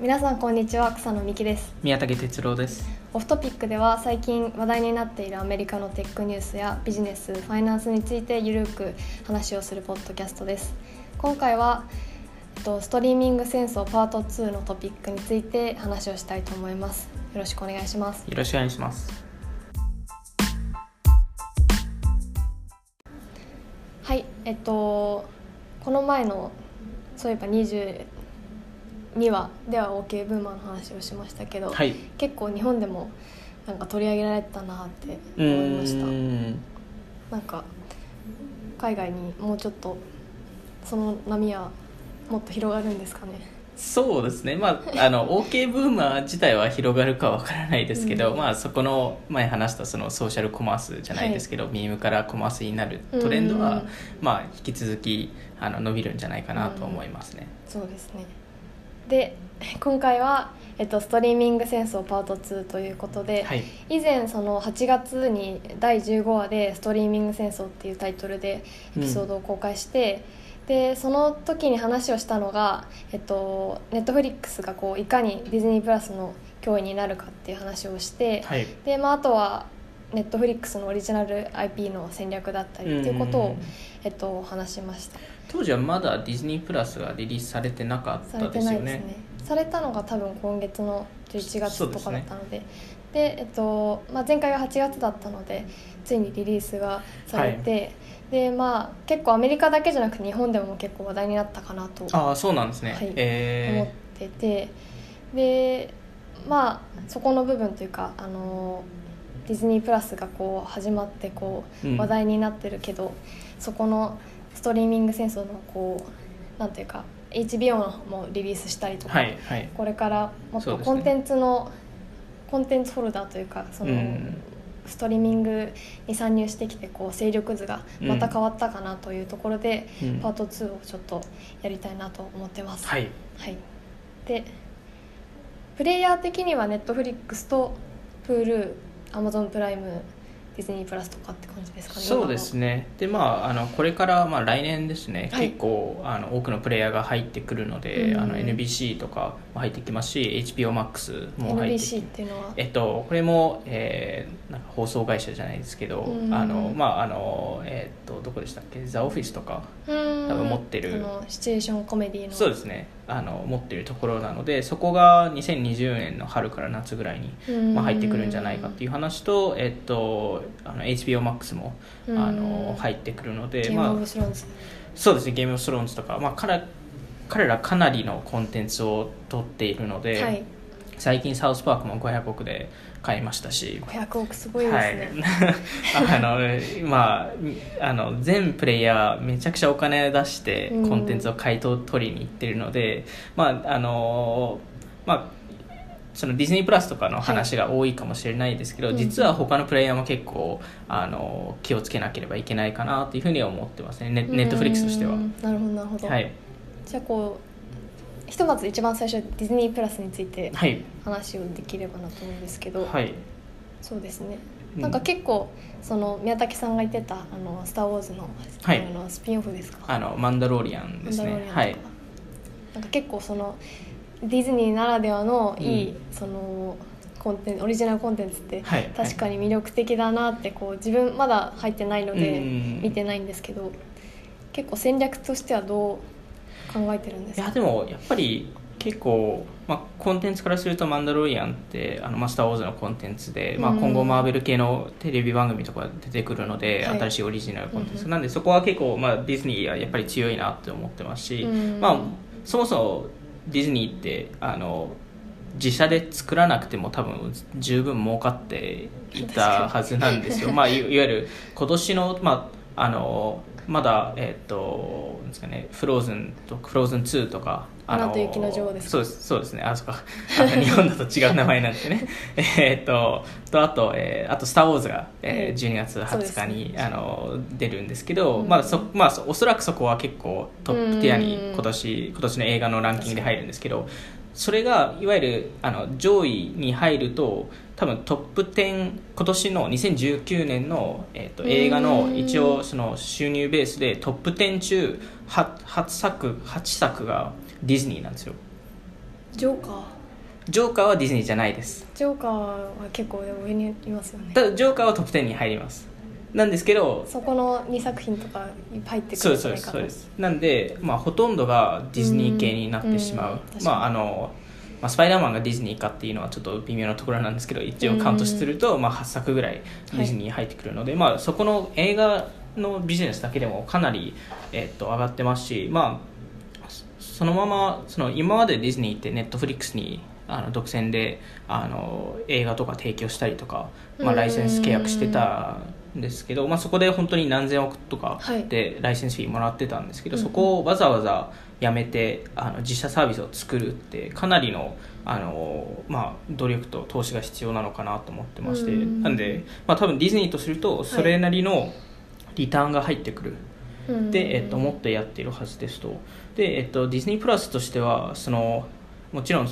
皆さんこんにちは草野美希です。宮武哲郎です。オフトピックでは最近話題になっているアメリカのテックニュースやビジネスファイナンスについてゆるく話をするポッドキャストです。今回はとストリーミング戦争パート2のトピックについて話をしたいと思います。よろしくお願いします。よろしくお願いします。はいえっとこの前のそういえば20 2話では OK ブーマーの話をしましたけど、はい。結構日本でもなんか取り上げられてたなってう思いました。なんか海外にもうちょっとその波はもっと広がるんですかね。そうですね。まああの OK ブーマー自体は広がるかわからないですけど、うん。まあそこの前話したそのソーシャルコマースじゃないですけど、ミームからコマースになるトレンドは、うんまあ引き続きあの伸びるんじゃないかなと思いますね、そうですねで今回は、えっと、ストリーミング戦争パート2ということで、はい。以前その8月に第15話で「ストリーミング戦争」っていうタイトルでエピソードを公開して、でその時に話をしたのが、えっと、ネットフリックスがこういかにディズニープラスの脅威になるかっていう話をして、はい。でまあ、あとはネットフリックスのオリジナル IP の戦略だったりっていうことをうん、えっと、話しました。当時はまだディズニープラスがリリースされてなかったされてですよね。ないですね。されたのが多分今月の11月とかだったので。で、えっとまあ、前回が8月だったのでついにリリースがされて、でまあ結構アメリカだけじゃなくて日本でも結構話題になったかなとああそうなんですね、はい思っえてて、でまあそこの部分というかあのディズニープラスがこう始まってこうん。う話題になってるけど、そこのストリーミング戦争のこうなんていうか HBO もリリースしたりとー、か、はいはい。これからもっとコンテンツの、コンテンツホルダーというかその、うん。ストリーミングに参入してきてこう勢力図がまた変わったかなというところで、うん。パート2をちょっとやりたいなと思ってます。はい。はい、でプレイヤー的には Netflix と Hulu、Amazon プライム、ディズニープラスとかって感じですかね。そうですね。でまああのこれからまあ来年ですね、はい。結構あの多くのプレイヤーが入ってくるので、うんあの NBC とかも入ってきますし HBOMAX も入ってき NBC っていうのは、えっと、これも、えーなんか放送会社じゃないですけど、うん。あのまああのえっとどこでしたっけ？ザ・オフィスとか多分持ってる。シチュエーションコメディの。そうですね。あの持ってるところなのでそこが2020年の春から夏ぐらいに、うん。まあ、入ってくるんじゃないかっていう話と、えっと、あの HBOMAX もうんあの入ってくるので、ゲームオまあブスローンズ、そうですね。ゲームオブスローンズとか、まあ、彼彼らかなりのコンテンツを取っているので、はい、最近サウスパークも500億で買いましたし500億すごいですね。はい、あのまああの全プレイヤーめちゃくちゃお金出してうん。コンテンツを買い取りに行ってるので、まああのまあそのディズニープラスとかの話が多いかもしれないですけど、はい。実は他のプレイヤーも結構あの気をつけなければいけないかなというふうには思ってますね。ネネットフリックスとしては。なるほどなるほど。はい、じゃあこうひとまず一番最初ディズニープラスについてはい。話をできればなと思うんですけど、はい。そうですね。うん。なんか結構その宮武さんが言ってたあのスターウォーズの,、はい。あのスピンオフですか？あのマンダローリアンですマンダロリアンとか。ねはい。なんか結構そのディズニーならではのいい、うん。そのコンテンツオリジナルコンテンツってはい。確かに魅力的だなってこう自分まだ入ってないのでうん。見てないんですけど結構戦略としてはどう考えてるんでいすか？やでもやっぱり結構、まあ、コンテンツからすると「マンダロリアン」ってあのマスター・ウォーズのコンテンツで、まあ、うん今後マーベル系のテレビ番組とか出てくるので、はい。新しいオリジナルコンテンツ、うん。なんでそこは結構、まあ、ディズニーはやっぱり強いなって思ってますし、うん。まあ、そもそもディズニーってあの自社で作らなくても多分十分儲かっていたはずなんですよ、まあ、いいわゆる今年の,、まあ、あのまだ、えっとなんですかね、フローズンとフローズン2とかあアナと雪の女王ですかそうですそうですね。あそっか。日本だと違う名前なんでね。えっととあと、えーあと「スター・ウォーズが」え。ー12月そうです。20日に、ねあの出るんですけど、うん。まあそまあ、そおそらくそこは結構トップティアにうん。今年今年の映画のランキングで入るんですけどそれがいわゆるあの上位に入ると多分トップ10今年の2019年の、えー、と映画のうん一応その収入ベースでトップ10中 8, 8作8作がディズニーなんですよ。ジョーカー。ジョーカーはディズニーじゃないです。ジョーカーは結構でも上にいますよね。ただジョーカーはトップ10に入りますなんですけどそこの2作品とかいっぱい入ってくそうですそうですそうです。なんで、まあ、ほとんどがディズニー系になってしまう。うまああのまあ、スパイダーマンがディズニーかっていうのはちょっと微妙なところなんですけど一応カウントすると、まあ、8作ぐらいディズニーに入ってくるので、まあ、そこの映画のビジネスだけでもかなり、えっと上がってますし、まあ、そそのままその今までディズニーってネットフリックスにあの独占であの映画とか提供したりとか、まあ、ライセンス契約してたんですけど、まあ、そこで本当に何千億とかはい。でライセンスフィーもらってたんですけど、うんうん。そこをわざわざやめてあの実写サービスを作るってかなりのあの、まあ、努力と投資が必要なのかなと思ってまして、うんなんで、まあ、多分ディズニーとするとそれなりのリターンが入ってくる。うんで、えっと、思ってやっているはずですと。で、えっと、ディズニープラスとしてはそのもちろん、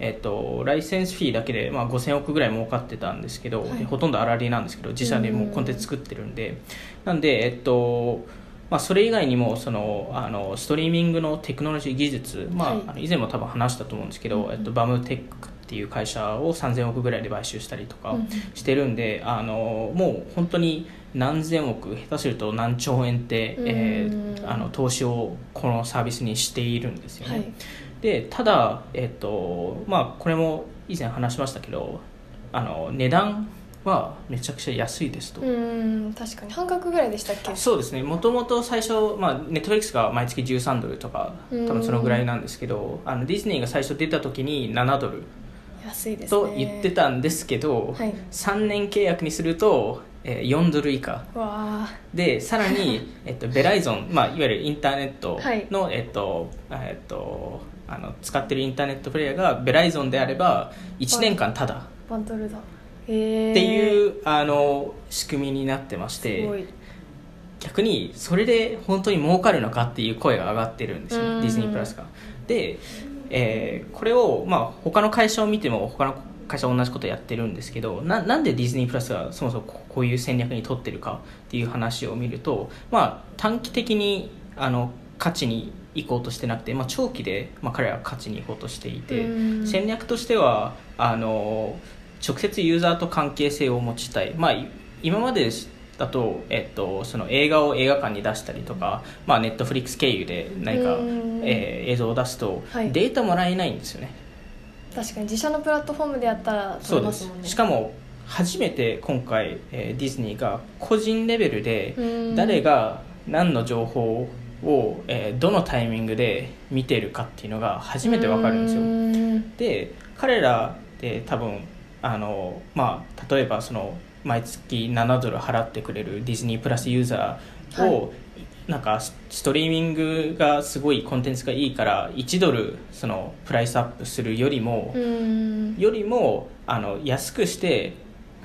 えっと、ライセンスフィーだけで、まあ、5000億ぐらい儲かってたんですけど、はい。ほとんど粗利なんですけど自社でもうコンテンツ作ってるんで。なんで、えっとまあ、それ以外にもそのあのストリーミングのテクノロジー技術、まあはい。あの以前も多分話したと思うんですけど、うん。えっと、バムテックっていう会社を3000億ぐらいで買収したりとかうん。してるんで、あのもう本当に何千億下手すると何兆円って、えーうん。あの投資をこのサービスにしているんですよね、はいでただ、えっとまあ、これも以前話しましたけどあの値段はめちゃくちゃ安いですと、うん確かに半額ぐらいでしたっけ？そうですね。もともと最初、まあ、ネットフリックスが毎月13ドルとかうん。多分そのぐらいなんですけどあのディズニーが最初出た時に7ドル。安いですね。と言ってたんですけど、はい。3年契約にすると、えー4ドル以下。でさらに、えっと、ベライゾン、まあ、いわゆるインターネットはい。の、えっとえっと、あの使ってるインターネットプレイヤーがベライゾンであれば1年間ただっバンドルだ。へえていう、あの仕組みになってましすて逆にそれで本当に儲かるのかっていう声が上がってるんですようん。ディズニープラスが。で、えーこれを、まあ、他の会社を見ても他の会社は同じことやってるんですけどななんでディズニープラスがそもそもここういう戦略に取ってるかっていう話を見ると、まあ、短期的にあの勝ちに行こうとしてなくて、まあ、長期で、まあ、彼らは勝ちに行こうとしていてうん。戦略としてはあの直接ユーザーと関係性を持ちたい、まあ、い今までだと、えっと、その映画を映画館に出したりとか、まあ、ネットフリックス経由で何かうん、えー映像を出すと、はい。データもらえないんですよね。確かに自社のプラットフォームでやったら撮そうですれますもんね。しかも初めて今回、えーディズニーが個人レベルでうん。誰が何の情報を、えーどのタイミングで見てるかっていうのが初めて分かるんですよ。うん。で彼らって多分あの、まあ、例えばその毎月7ドル払ってくれるディズニープラスユーザーを、なんかスストリーミングがすごいコンテンツがいいから1ドルそのプライスアップするよりも、うん。よりもあの安くして、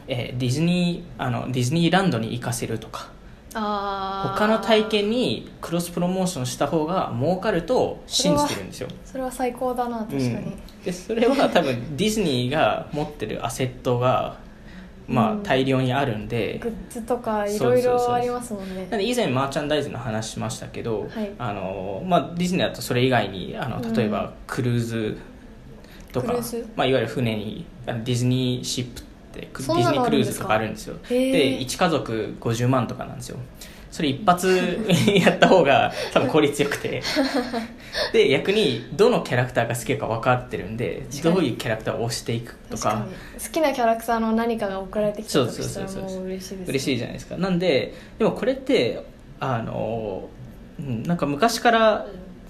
えーディズニーあのディズニーランドに行かせるとか他の体験にクロスプロモーションした方が儲かると信じてるんですよ。それは最高だな確かに、うん、でそれは多分 ディズニーが持ってるアセットが、まあうん。大量にあるんで、グッズとかいろいろありますもんね。なんで以前マーチャンダイズの話しましたけど、はい。あのまあ、ディズニーだとそれ以外にあの例えばクルーズとか、クルーズ？まあ、いわゆる船にディズニーシップってディズニークルーズとかあるんですよ。で1家族50万とかなんですよ。それ一発 やった方が多分効率よくて。で逆にどのキャラクターが好きか分かってるんでどういうキャラクターを推していくとか。好きなキャラクターの何かが送られてきたとしたらもう嬉しいです、ね、嬉しいじゃないですか。なんででもこれってあの、うん、なんか昔から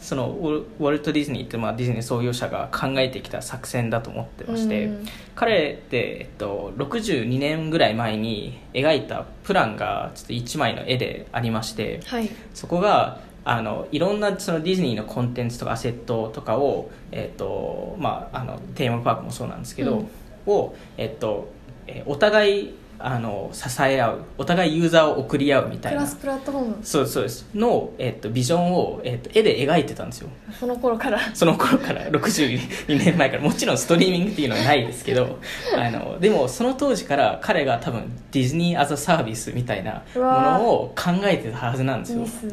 そのウォルト・ディズニーって、まあ、ディズニー創業者が考えてきた作戦だと思ってまして、うん。彼って、えっと、62年ぐらい前に描いたプランがちょっと1枚の絵でありましてはい。そこがあのいろんなそのディズニーのコンテンツとかアセットとかを、えっとまあ、あのテーマパークもそうなんですけど、うん。を、えっとえーお互いあの支え合うお互いユーザーを送り合うみたいな。クラスプラットフォーム。そうそうです。の、えっと、ビジョンを、えっと、絵で描いてたんですよ。その頃から。その頃から 62年前から。もちろんストリーミングっていうのはないですけど あのでもその当時から彼が多分ディズニー・アザ・サービスみたいなものを考えてたはずなんですよ。ミス。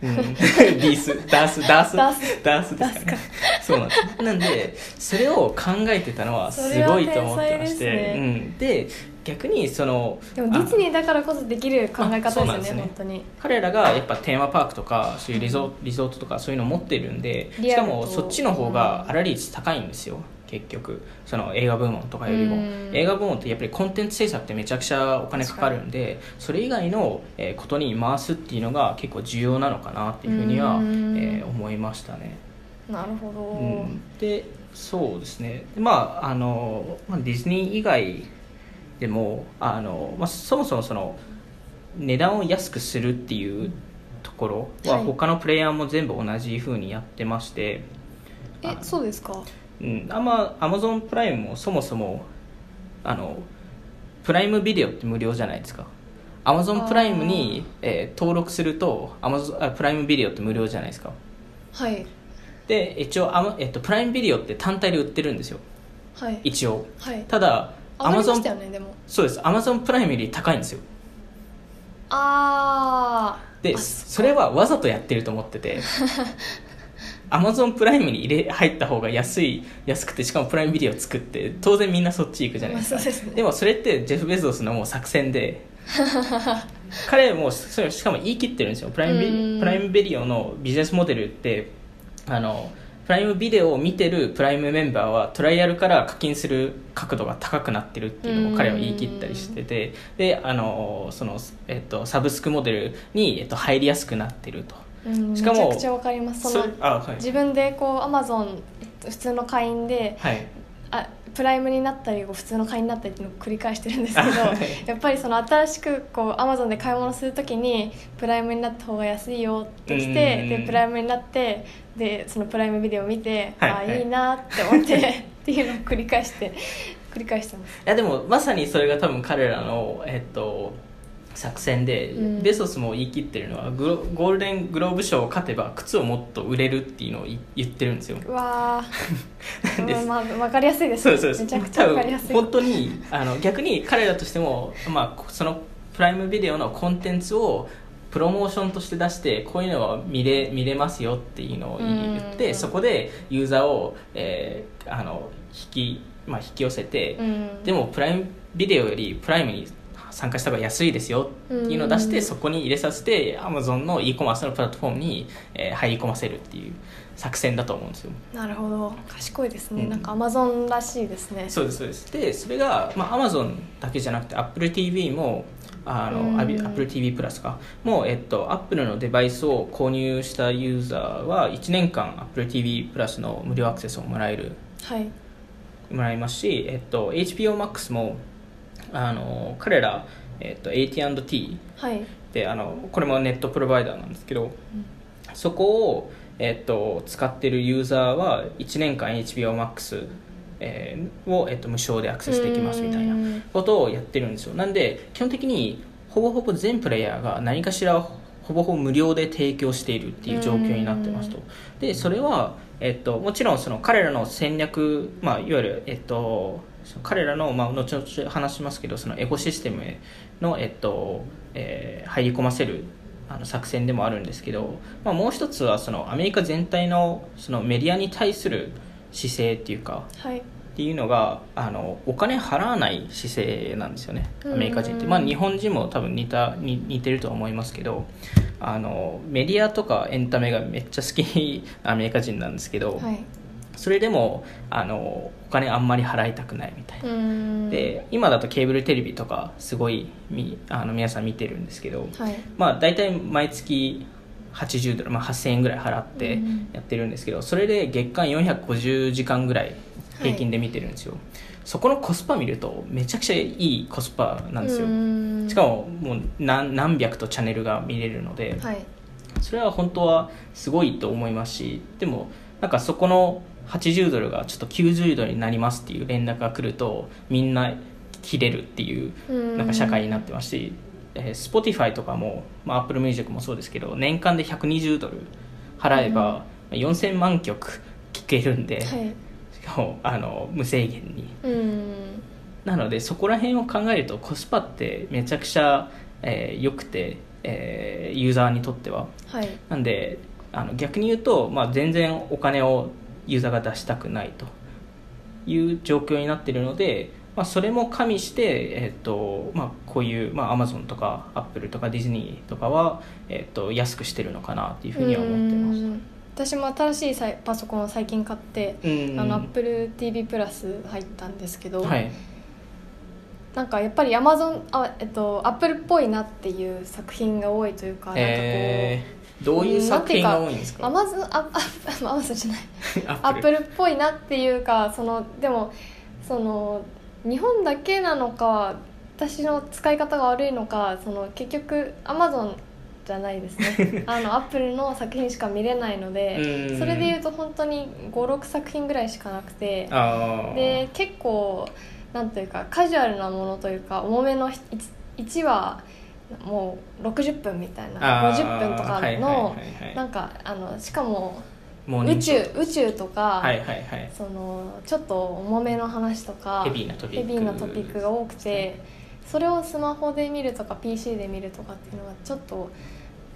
うん、ディース。ダース。ダース。ダース。ダースですかね。そうなんです。なんでそれを考えてたのはすごいと思ってましてねうん、で逆にそのでもディズニーだからこそできる考え方ですよねね。本当に。彼らがやっぱテーマパークとかそういうリゾリゾートとかそういうの持ってるんでしかもそっちの方が粗率高いんですよ結局。その映画部門とかよりも。うん。映画部門ってやっぱりコンテンツ制作ってめちゃくちゃお金かかるんでそれ以外のえーことに回すっていうのが結構重要なのかなっていうふうにはうん。えー思いましたね。なるほど、うん、でそうですね。でまああの、まあ、ディズニー以外でもあの、まあ、そもそもその値段を安くするっていうところははい。他のプレイヤーも全部同じふうにやってまして、えそうですか？うん、あんまアマゾンプライムもそもそもあのプライムビデオって無料じゃないですか。アマゾンプライムに、えー登録するとアマゾンあプライムビデオって無料じゃないですか。はい。で一応アマ、えっと、プライムビデオって単体で売ってるんですよ。はい。一応。はい。ただアマゾンねでも。そうです。アマゾンプライムより高いんですよ。ああでそれはわざとやってると思ってて。アマゾンプライムに入れ入った方が安い安くてしかもプライムビデオ作って当然みんなそっち行くじゃないですか、まあですね。でもそれってジェフ・ベゾスのもう作戦で。彼もそれしかも言い切ってるんですよ。プライムプライムビデオのビジネスモデルってあのプライムビデオを見てるプライムメンバーはトライアルから課金する角度が高くなってるっていうのを彼は言い切ったりしててであのその、えっと、サブスクモデルに、えっと、入りやすくなってると。うんしかもめちゃくちゃわかります。そのはい。自分でこうアマゾン普通の会員ではい。あプライムになったり普通の会員になったりっていうのを繰り返してるんですけどあはい。やっぱりその新しくこうアマゾンで買い物するときにプライムになった方が安いよって来てうんでプライムになってでそのプライムビデオを見て、はいああはい。いいなって思って っていうのを繰り返して繰り返してます。いやでもまさにそれが多分彼らの、えっと、作戦で、うん。ベソスも言い切ってるのはグロゴールデングローブ賞を勝てば靴をもっと売れるっていうのをい言ってるんですよ。うわー。です。まあ、分かりやすいです。そうそう。めちゃくちゃ分かりやすい。多分本当にあの逆に彼らとしても、まあ、そのプライムビデオのコンテンツをプロモーションとして出してこういうのは見れ見れますよっていうのを言ってうん。そこでユーザーを、えーあの引き,、まあ、引き寄せて、うん。でもプライムビデオよりプライムに参加した方が安いですよっていうのを出して、うん。そこに入れさせてアマゾンの e コマースのプラットフォームに、えー入り込ませるっていう作戦だと思うんですよ。なるほど。賢いですね、うん。なんかアマゾンらしいですね。そうですそうです。でそれが、まあ、アマゾンだけじゃなくて AppleTV もあうん。の、アビ AppleTV プラスか。もう、えっと、Apple のデバイスを購入したユーザーは1年間 AppleTV プラスの無料アクセスをもらえる。はい。もらいますし、えっと、HBOMAX もあの彼ら、えっと、AT&T はい。であのこれもネットプロバイダーなんですけど、そこを、えっと、使ってるユーザーは1年間 HBOMAX、えーを、えっと、無償でアクセスできますみたいなうん。ことをやってるんですよ。なんで基本的にほぼほぼ全プレイヤーが何かしらほぼほぼ無料で提供しているっていう状況になってますと。でそれは、えっと、もちろんその彼らの戦略、まあ、いわゆる、えっと、彼らの、まあ、後々話しますけどそのエコシステムの、えっとえー入り込ませるあの作戦でもあるんですけど、まあ、もう一つはそのアメリカ全体のそのメディアに対する姿勢っていうかはい。っていうのがあのお金払わない姿勢なんですよねアメリカ人って、うんまあ、日本人も多分似たに似てるとは思いますけどあのメディアとかエンタメがめっちゃ好きなアメリカ人なんですけど、はいそれでもあのお金あんまり払いたくないみたいな、うん。で今だとケーブルテレビとかすごいみあの皆さん見てるんですけど、はい。まあ、大体毎月80ドル、まあ、8000円ぐらい払ってうん。やってるんですけどそれで月間450時間ぐらい平均で見てるんですよ、そこのコスパ見るとめちゃくちゃいいコスパなんですよ。うん。しかももう何何百とチャンネルが見れるので、はい。それは本当はすごいと思いますしでもなんかそこの80ドルがちょっと90ドルになりますっていう連絡が来るとみんな切れるっていううんなんか社会になってまして、えー、Spotify とかも、まあ、Apple Music もそうですけど年間で120ドル払えば、4000万曲聴けるんで、はい。しかもあの無制限に。うん。なのでそこら辺を考えるとコスパってめちゃくちゃ良、えー良くて、えーユーザーにとっては。はい。なんであの逆に言うと、まあ、全然お金をユーザーが出したくないという状況になっているので、まあ、それも加味して、えっとまあ、こういう、まあ、Amazon とか Apple とかディズニーとかは、えっと、安くしてるのかなっていうふうには思ってます。うん。私も新しいパソコンを最近買って、うん。あの AppleTV プラス入ったんですけど、はい。なんかやっぱり Amazon あ、えっと、Apple っぽいなっていう作品が多いというか、えーどういう作品が多いんですか？なんていうか Amazon ああ Amazon じゃない。アアップルっぽいなっていうかそのでもその日本だけなのか私の使い方が悪いのかその結局アマゾンじゃないですね。あのアップルの作品しか見れないのでうん。それでいうと本当に56作品ぐらいしかなくてで結構なんというかカジュアルなものというか重めの 1, 話もう60分みたいなあー50分とかのはいなんかあのしかも宇宙宇宙とか、はいはいはい。そのちょっと重めの話とかヘビーなトピック。が多くてそれをスマホで見るとか PC で見るとかっていうのはちょっと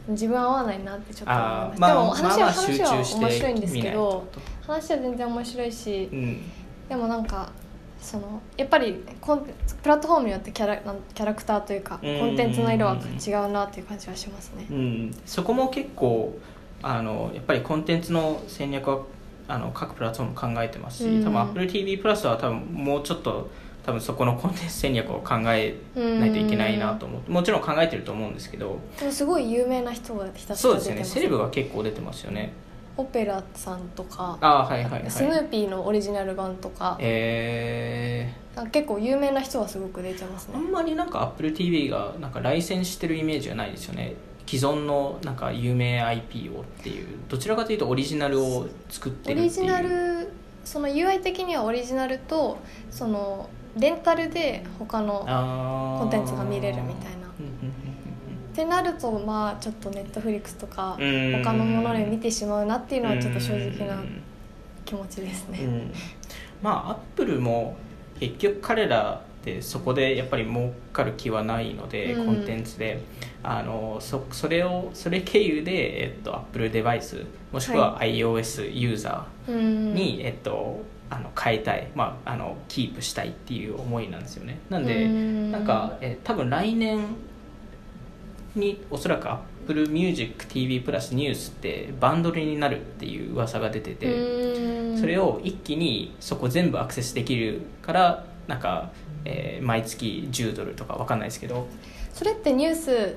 自分合わないなってちょっと思いあます、でも話は、まあ集話は面白いんですけどと話は全然面白いしうん。でもなんかそのやっぱりコンテプラットフォームによってキャラキャラクターというかコうん。ンテンツの色は違うなっていう感じはしますね。うん、そこも結構あのやっぱりコンテンツの戦略はあの各プラットフォーム考えてますし、うん。多分 AppleTV プラスは多分もうちょっと多分そこの コンテンツ戦略を考えないといけないなと思ってもちろん考えてると思うんですけどでもすごい有名な人がひたすそうですよね。セレブが結構出てますよねオペラさんとかああはいはいはい。スヌーピーのオリジナル版とかえなんか結構有名な人はすごく出てますー、あねんまりなんか AppleTV がなんかライセンスしてるイメージはないですよね。既存のなんか有名 IP をっていう。どちらかというとオリジナルを作ってるっていう。オリジナルその UI 的にはオリジナルとそのレンタルで他のココンテンツが見れるみたいなってなるとまあちょっとネットフリックスとかうん。他のもので見てしまうなっていうのはちょっと正直なうん気持ちですね。うん。まあアップルも結局彼らってそこでやっぱり儲かる気はないので、うん。コンテンツで。あのそそれをそれ経由で、えっと、アップルデバイスもしくは iOS ユーザーうん。に、えっと、あの変えたい、まあ、あのキープしたいっていう思いなんですよね。なんで、うん。なんか、え多分来年におそらく Apple Music TV プラスニュースってバンドルになるっていう噂が出てて、うん。それを一気にそこ全部アクセスできるからなんか、えー毎月10ドルとかわかんないですけど。それってニュース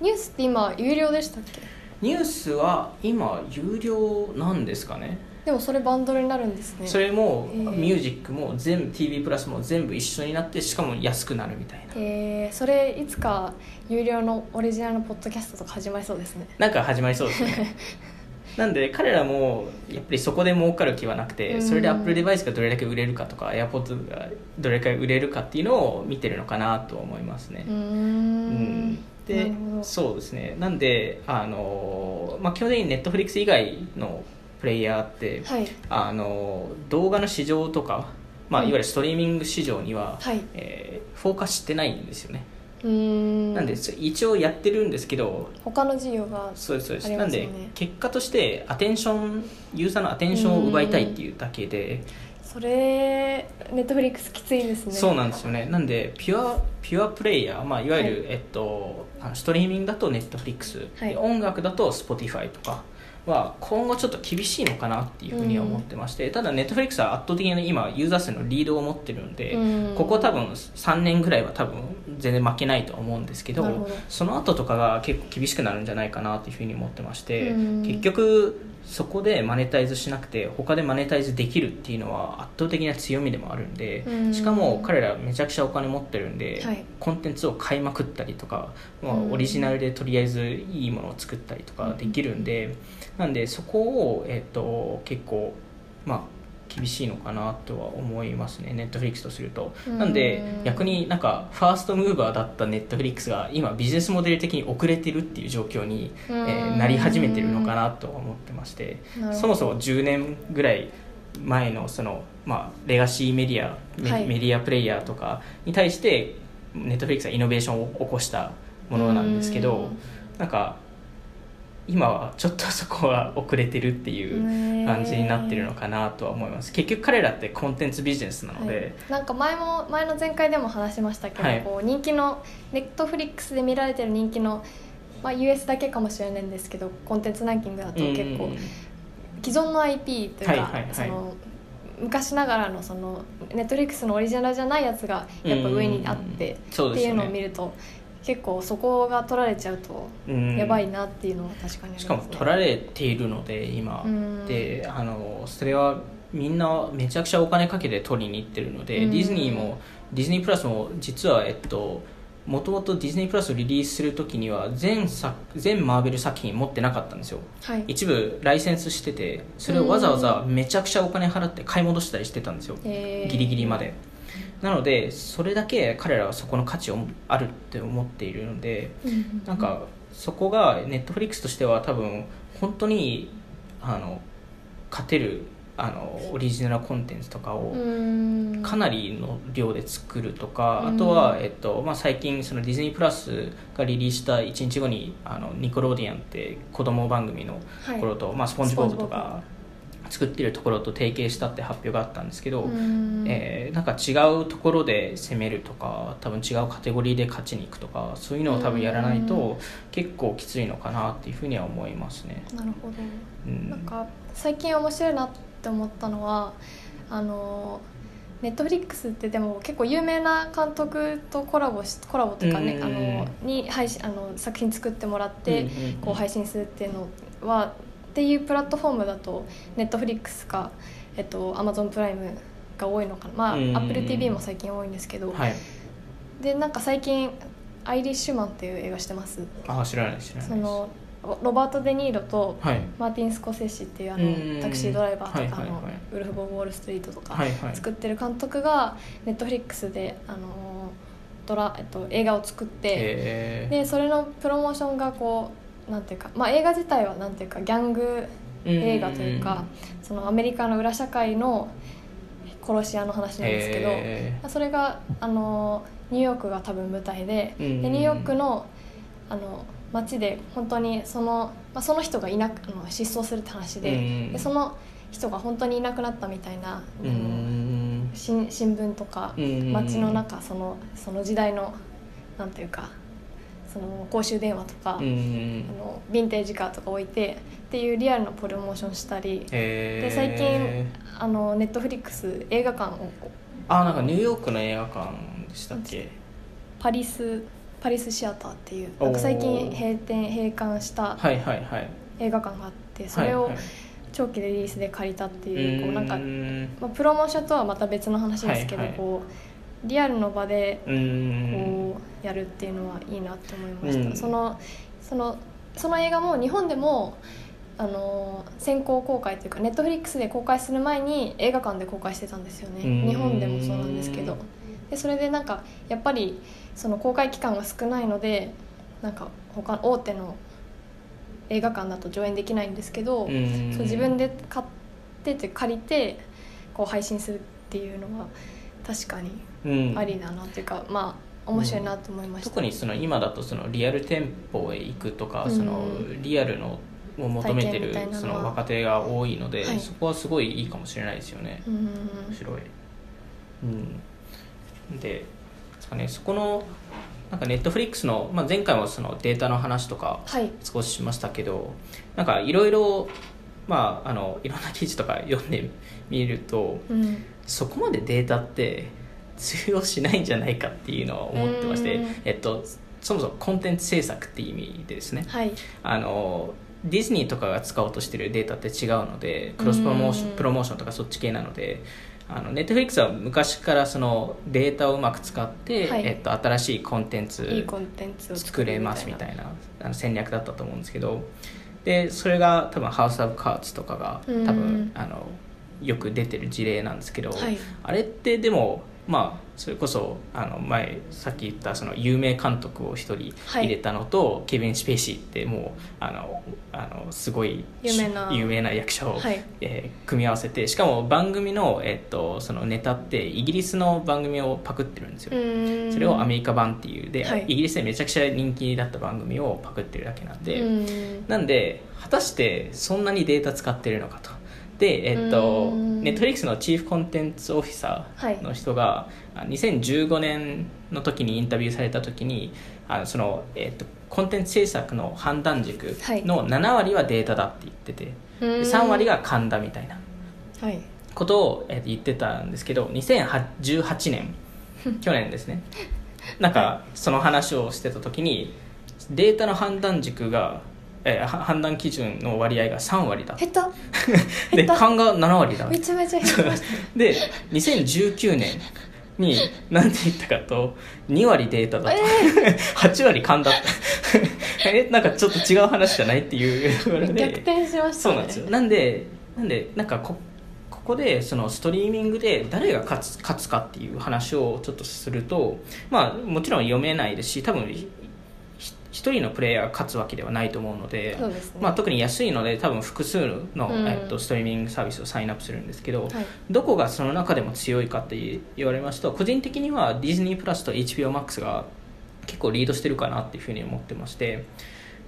ニュースって今有料でしたっけ？ニュースは今有料なんですかねでもそれバンドルになるんですね。それも、ミュージックも全部 TV プラスも全部一緒になってしかも安くなるみたいな。えー、それいつか有料のオリジナルのポッドキャストとか始まりそうですね。なんか始まりそうですね。なんで彼らもやっぱりそこで儲かる気はなくてうん。それで Apple デバイスがどれだけ売れるかとか AirPods がどれだけ売れるかっていうのを見てるのかなと思いますね。うん。でそうですね。なんであの、まあ、基本的に Netflix 以外のプレイヤーってはい。あの動画の市場とか、まあ、うんいわゆるストリーミング市場には、はい。えーフォーカスしてないんですよね、うーん。なんでそ一応やってるんですけど他の事業がそうですそうです。なんで結果としてアテンションユーザーのアテンションを奪いたいっていうだけでそれネットフリックスきついですね。そうなんですよね。なんでピュアピュアプレイヤー、まあ、いわゆる、はい。えっと、ストリーミングだとネットフリックス、はい。で音楽だと Spotify とかは今後ちょっと厳しいのかなっていうふうには思ってまして、ただネットフリックスは圧倒的に今ユーザー数のリードを持ってるので、うん。ここ多分3年ぐらいは多分全然負けないと思うんですけどその後とかが結構厳しくなるんじゃないかなというふうに思ってまして、うん。結局そこでマネタイズしなくて他でマネタイズできるっていうのは圧倒的な強みでもあるんで、うん。しかも彼らめちゃくちゃお金持ってるんで、はい。コンテンツを買いまくったりとか、まあうん。オリジナルでとりあえずいいものを作ったりとかできるんで、なんでそこを、えっと結構まあ厳しいのかなとは思いますねネットフリックスとすると。うん。なんで逆になんかファーストムーバーだったネットフリックスが今ビジネスモデル的に遅れてるっていう状況に、えーなり始めてるのかなとは思ってまして。そもそも10年ぐらい前のその、まあ、レガシーメディアメ,、はい。メディアプレイヤーとかに対してネットフリックスはイノベーションを起こしたものなんですけどうん。なんか今はちょっとそこは遅れてるっていう感じになってるのかなとは思います。結局彼らってコンテンツビジネスなので、はい、なんか前も前の前回でも話しましたけど、はい。こう人気のネットフリックスで見られてる人気の、まあ、US だけかもしれないんですけどコンテンツランキングだと結構うん既存の IP というか、はいはいはい。その昔ながらのそのネットフリックスのオリジナルじゃないやつがやっぱ上にあって、っていうのを見ると結構そこが取られちゃうとうん。やばいなっていうのは確かにね。しかも取られているので今、うん。であのそれはみんなめちゃくちゃお金かけて取りに行ってるので、うん。ディズニーもディズニープラスも実はえっともともとディズニープラスをリリースするときには全作全マーベル作品持ってなかったんですよ。はい。一部ライセンスしててそれをわざわざめちゃくちゃお金払って買い戻したりしてたんですよ、えー。ギリギリまでなのでそれだけ彼らはそこの価値をあるって思っているのでうんなんかそこがネットフリックスとしては多分本当にあの勝てるあのオリジナルコンテンツとかをうん。かなりの量で作るとか、うん。あとは、えっとまあ、最近そのディズニープラスがリリースした1日後にあのニコローディアンって子供番組のところと、まあ、スポンジボブとか作ってるところと提携したって発表があったんですけど、うん。えーなんか違うところで攻めるとか多分違うカテゴリーで勝ちに行くとかそういうのを多分やらないと結構きついのかなっていうふうには思いますね。なるほど。うん、なんか最近面白いなって思ったのはあのネットフリックスってでも結構有名な監督とコラボしコラボというかね、うんあのに配信あの作品作ってもらって、こう配信するっていうのはっていうプラットフォームだとネットフリックスか、えっと、アマゾンプライムが多いのかな。まあ、うんうんうん。AppleTV も最近多いんですけど、はい。でなんか最近「アイリッシュマン」っていう映画してます。あ知らない知らないそのロバート・デ・ニーロとはい。マーティン・スコセッシっていうあうんのタクシードライバーとかウルフ・オブ・ウォール・ストリートとか作ってる監督がネットフリックスであのドラ、えっと、映画を作ってでそれのプロモーションがこうなんていうか、まあ、映画自体はなんていうかギャング映画というかそのアメリカの裏社会の殺し屋の話なんですけど。へそれがあのニューヨークが多分舞台で,、うんでニューヨークのあの街で本当にその,、まあ、その人がいなくあの失踪するって話で,、うんでその人が本当にいなくなったみたいな、うのん新新聞とか、うん。街の中そのその時代のなんていうかその公衆電話とか、うんあのヴィンテージカーとか置いてっていうリアルなプロモーションしたり。へー。で最近あのネットフリックス映画館をあなんかニューヨークの映画館でしたっけ？パリスパリスシアターっていうなんか最近閉店閉館した映画館があってそれを長期リリースで借りたっていうこうなんか、ん。まあ、プロモーションとはまた別の話ですけど、こうリアルの場でうん。こうやるっていうのはいいなって思いました、うん。そのそのその映画も日本でもあの先行公開というかネットフリックスで公開する前に映画館で公開してたんですよね。うん。日本でもそうなんですけど。でそれでなんかやっぱりその公開期間が少ないのでなんか他大手の映画館だと上映できないんですけど、うん。そう自分で買ってて借りてこう配信するっていうのは確かにうん。ありだなっていうか、まあ面白いなと思いました、特にその今だとそのリアル店舗へ行くとか、うんそのリアルのを求めてるその若手が多いので、はいそこはすごいいいかもしれないですよね、うん面白い、うん、でですかねそこのなんかネットフリックスの、まあ、前回もそのデータの話とかはい。少ししましたけどなんかいろいろまああのいろんな記事とか読んでみるとうんそこまでデータって通用しないんじゃないかっていうのを思ってましてうん、えっと、そもそもコンテンツ制作っていう意味でですね。はい。あのディズニーとかが使おうとしてるデータって違うのでクロスプロモーショうん。ンプロモーションとかそっち系なのであのネットフリックスは昔からそのデータをうまく使って、はい。えっと、新しいコンテンツいいコンテンツを作れますみたないな。あの戦略だったと思うんですけどでそれが多分ハウス・オブ・カーツとかが多うん。分あのよく出てる事例なんですけど、はい。あれってでもまあそれこそあの前さっき言ったその有名監督を一人はい。入れたのと、ケビン・スペイシーってもうあのあのすごい有名な有名な役者を、はい。えー組み合わせてしかも番組の,、えっとそのネタってイギリスの番組をパクってるんですよ、うん。それをアメリカ版っていう。で、はい。イギリスでめちゃくちゃ人気だった番組をパクってるだけなんで、うん。なんで果たしてそんなにデータ使ってるのかとでえっとうん。ネットフリックスのチーフコンテンツオフィサーの人が、あ2015年の時にインタビューされた時にあのその、えっとコンテンツ制作の判断軸の7割はデータだって言ってて、で3割が勘だみたいなはい。ことを、えーと言ってたんですけど2018年 去年ですね。なんかその話をしてた時にデータの判断軸が、えーは判断基準の割合が3割だ。減った。で勘が7割だ。めちゃめちゃ減りました。で2019年に 何て言ったかと2割データだと、8割勘だった。えなんかちょっと違う話じゃないっていう。ところで逆転しましたね。そうなんですよ。なんでなんでなんかこここでそのストリーミングで誰が勝つ勝つかっていう話をちょっとするとまあもちろん読めないですし多分一人のプレイヤーが勝つわけではないと思うのでね。まあ、特に安いので多分複数の、うん。えっと、ストリーミングサービスをサインアップするんですけど、はい。どこがその中でも強いかって言われますと個人的にはディズニープラスと HBOMAX が結構リードしてるかなっていうふうに思ってまして、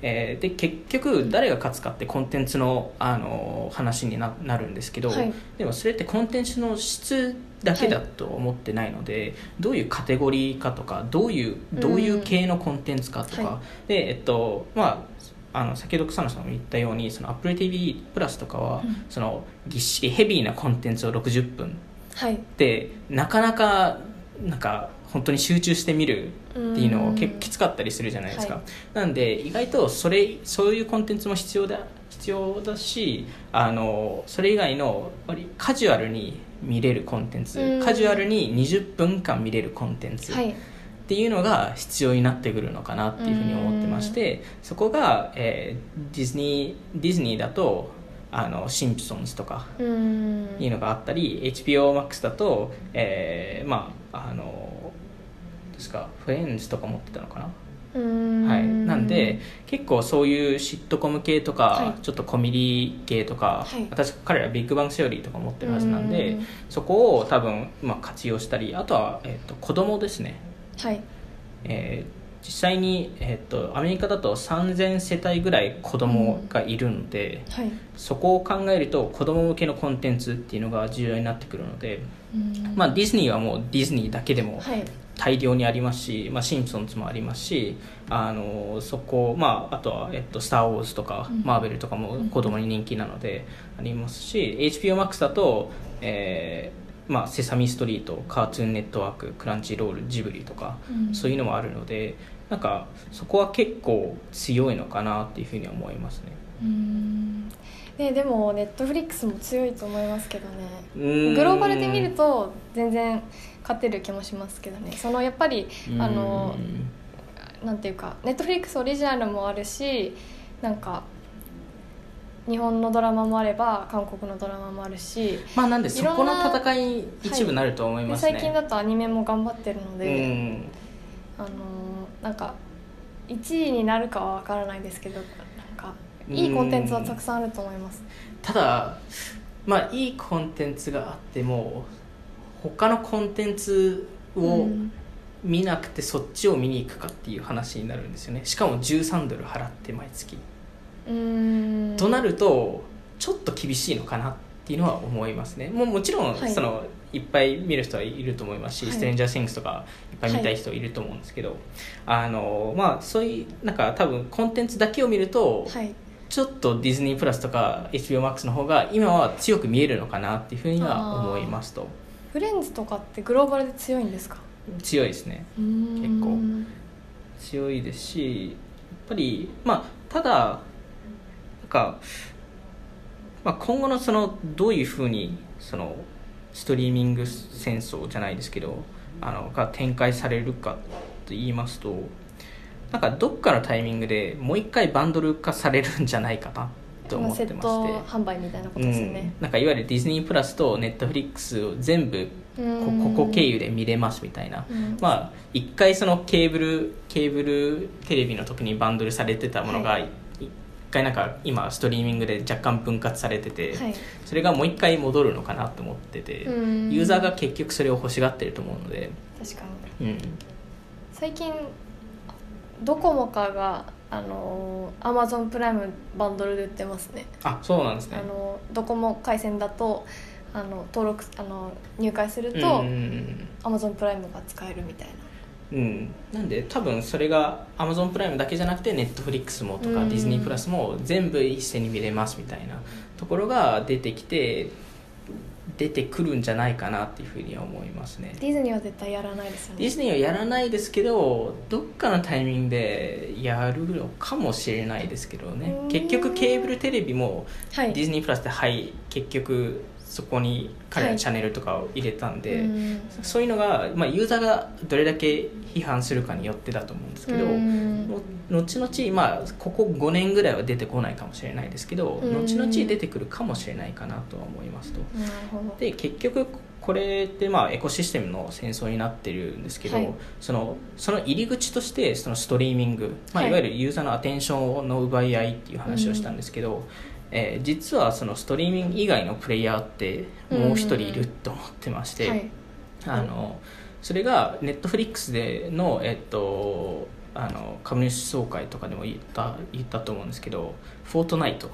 えーで結局誰が勝つかってコンテンツの、あの話にななるんですけど、はい。ででもそれってコンテンツの質だけだと思ってないので、どういうカテゴリーかとかどういうどういう系のコンテンツかとか、はでえっとまああの先ほど草野さんも言ったようにその AppleTV プラスとかは、うん。そのぎっしりヘビーなコンテンツを60分はい。でなかなかなんか本当に集中して見るっていうのうんを結構きつかったりするじゃないですか、はい。なんで意外とそれそういうコンテンツも必要だ必要だしあのそれ以外のカジュアルに見れるコンテンツうん。カジュアルに20分間見れるコンテンツ、はい。っていうのが必要になってくるのかなっていうふうに思ってましてそこが、えーディズニーディズニーだとあのシンプソンズとかうん。いうのがあったり HBOMAX だと、えーまああのどうですかフレンズとか持ってたのかな？うん。はい、なんで結構そういうシットコム系とか、はい。ちょっとコメディ系とか、はい。私彼らビッグバンセオリーとか持ってるはずなんでうん。そこを多分、まあ、活用したりあとは、えー、と子供ですね。はい。えー実際に、えー、とアメリカだと3000世帯ぐらい子供がいるので、はい。そこを考えると子供向けのコンテンツっていうのが重要になってくるので、うん。まあ、ディズニーはもうディズニーだけでもはい大量にありますし、まあ、シンプソンズもありますしあのそこ、まあ、あとは、えっと「スター・ウォーズ」とか、うん。マーベルとかも子供に人気なのでありますし HBOMAX だと、えーまあ、セサミストリートカートゥーンネットワーククランチロールジブリとか、うん。そういうのもあるのでなんかそこは結構強いのかなっていうふうには思いますね。うん。ねでもネットフリックスも強いと思いますけどね。グローバルで見ると全然勝てる気もしますけどね。そのやっぱりあのなんていうかネットフリックスオリジナルもあるしなんか日本のドラマもあれば韓国のドラマもあるしまあなんでそこの戦い一部なると思いでますね、最近だとアニメも頑張ってるのうで、ん。あのなんか1位になるかは分からないですけどなんかいいコンテンツはたくさんあると思います。ただまあいいコンテンツがあっても他のコンテンツをうん。見なくてそっちを見に行くかっていう話になるんですよね。しかも13ドル払って毎月、うん。となるとちょっと厳しいのかなっていうのは思いますね。もうもちろん、はい。そのいっぱい見る人はいると思いますし「はい。ストレンジャー・シングス」とかいっぱい見たい人いると思うんですけど、あのまあそういうなんか多分コンテンツだけを見ると、はい。ちょっとディズニープラスとか HBOMAX の方が今は強く見えるのかなっていうふうには思いますとフレンズとかってグローバルで強いんですか？強いですね。結構強いですしやっぱりまあただなんか、まあ、今後のそのどういうふうにそのストリーミング戦争じゃないですけどあのが展開されるかと言いますとなんかどっかのタイミングでもう一回バンドル化されるんじゃないかな。っと思ってまして。セット販売みたいなことですよね。うん、なんかいわゆるディズニープラスとネットフリックスを全部こうん。ここ経由で見れますみたいな、うん。まあ一回そのケーブルケーブルテレビの時にバンドルされてたものが、はい。一回なんか今ストリーミングで若干分割されてて、はい。それがもう一回戻るのかなと思ってて、うん。ユーザーが結局それを欲しがってると思うので、確かに。うん、最近ドコモかがあのアマゾンプライムバンドルで売ってますね。あそうなんですね。あのドコモ回線だとあの登録あの入会するうんとアマゾンプライムが使えるみたいな。うん、なんで多分それが Amazon プライムだけじゃなくて Netflix もとかうん。ディズニープラスも全部一斉に見れますみたいなところが出てきて出てくるんじゃないかなっていうふうには思いますね。ディズニーは絶対やらないですよね。ディズニーはやらないですけどどっかのタイミングでやるのかもしれないですけどね。うん。結局ケーブルテレビもはい。ディズニープラスではい結局そこに彼はい。のチャンネルとかを入れたんで、うん。そういうのが、まあ、ユーザーがどれだけ批判するかによってだと思うんですけど、うん。の後々、まあ、ここ5年ぐらいは出てこないかもしれないですけど、うん。後々出てくるかもしれないかなとは思いますと。で結局これってまあエコシステムの戦争になってるんですけど、はい。そのその入り口としてそのストリーミング、まあ、はい。いわゆるユーザーのアテンションの奪い合いっていう話をしたんですけど、えー実はそのストリーミング以外のプレイヤーってもう一人いると思ってまして、はい。あのそれがネットフリックスでの、えっと、あの株主総会とかでも言った言ったと思うんですけど「フォートナイト」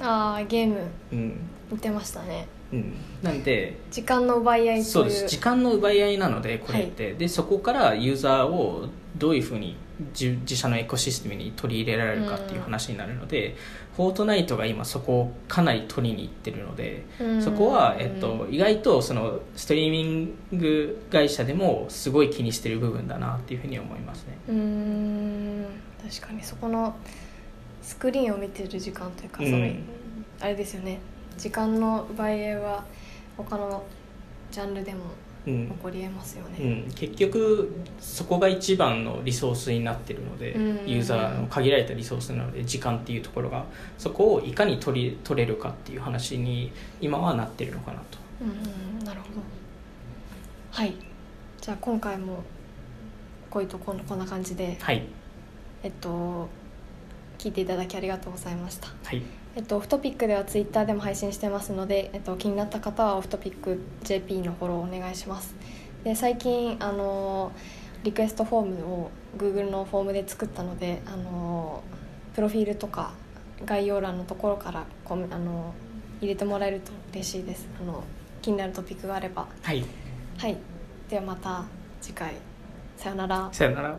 ああゲーム。うん。見てましたね。うん、なんで時間の奪い合いという。そうです。時間の奪い合いなのでこれって、でそこからユーザーをどういうふうに自自社のエコシステムに取り入れられるかっていう話になるので、フォートナイトが今そこをかなり取りに行ってるので、うん。そこは、えっと、意外とそのストリーミング会社でもすごい気にしてる部分だなっていうふうに思いますね。うーん。確かにそこのスクリーンを見てる時間というか、うん。そのあれですよね。時間の奪い合いは他のジャンルでもうん起こりえますようね、ん、結局そこが一番のリソースになってるので、うん。ユーザーの限られたリソースなので時間っていうところがそこをいかに取り取れるかっていう話に今はなってるのかなと。うんなるほど。はい。じゃあ今回もこういうとここんな感じではい。えっと聞いていただきありがとうございました。はいえっと、オフトピックではツイッターでも配信してますので、えっと、気になった方はオフトピック JP のフォローお願いします。で最近あのリクエストフォームを Google のフォームで作ったのであのプロフィールとか概要欄のところからコメあの入れてもらえると嬉しいです。あの気になるトピックがあれば。はい。はい。ではまた次回。さよなら。さよなら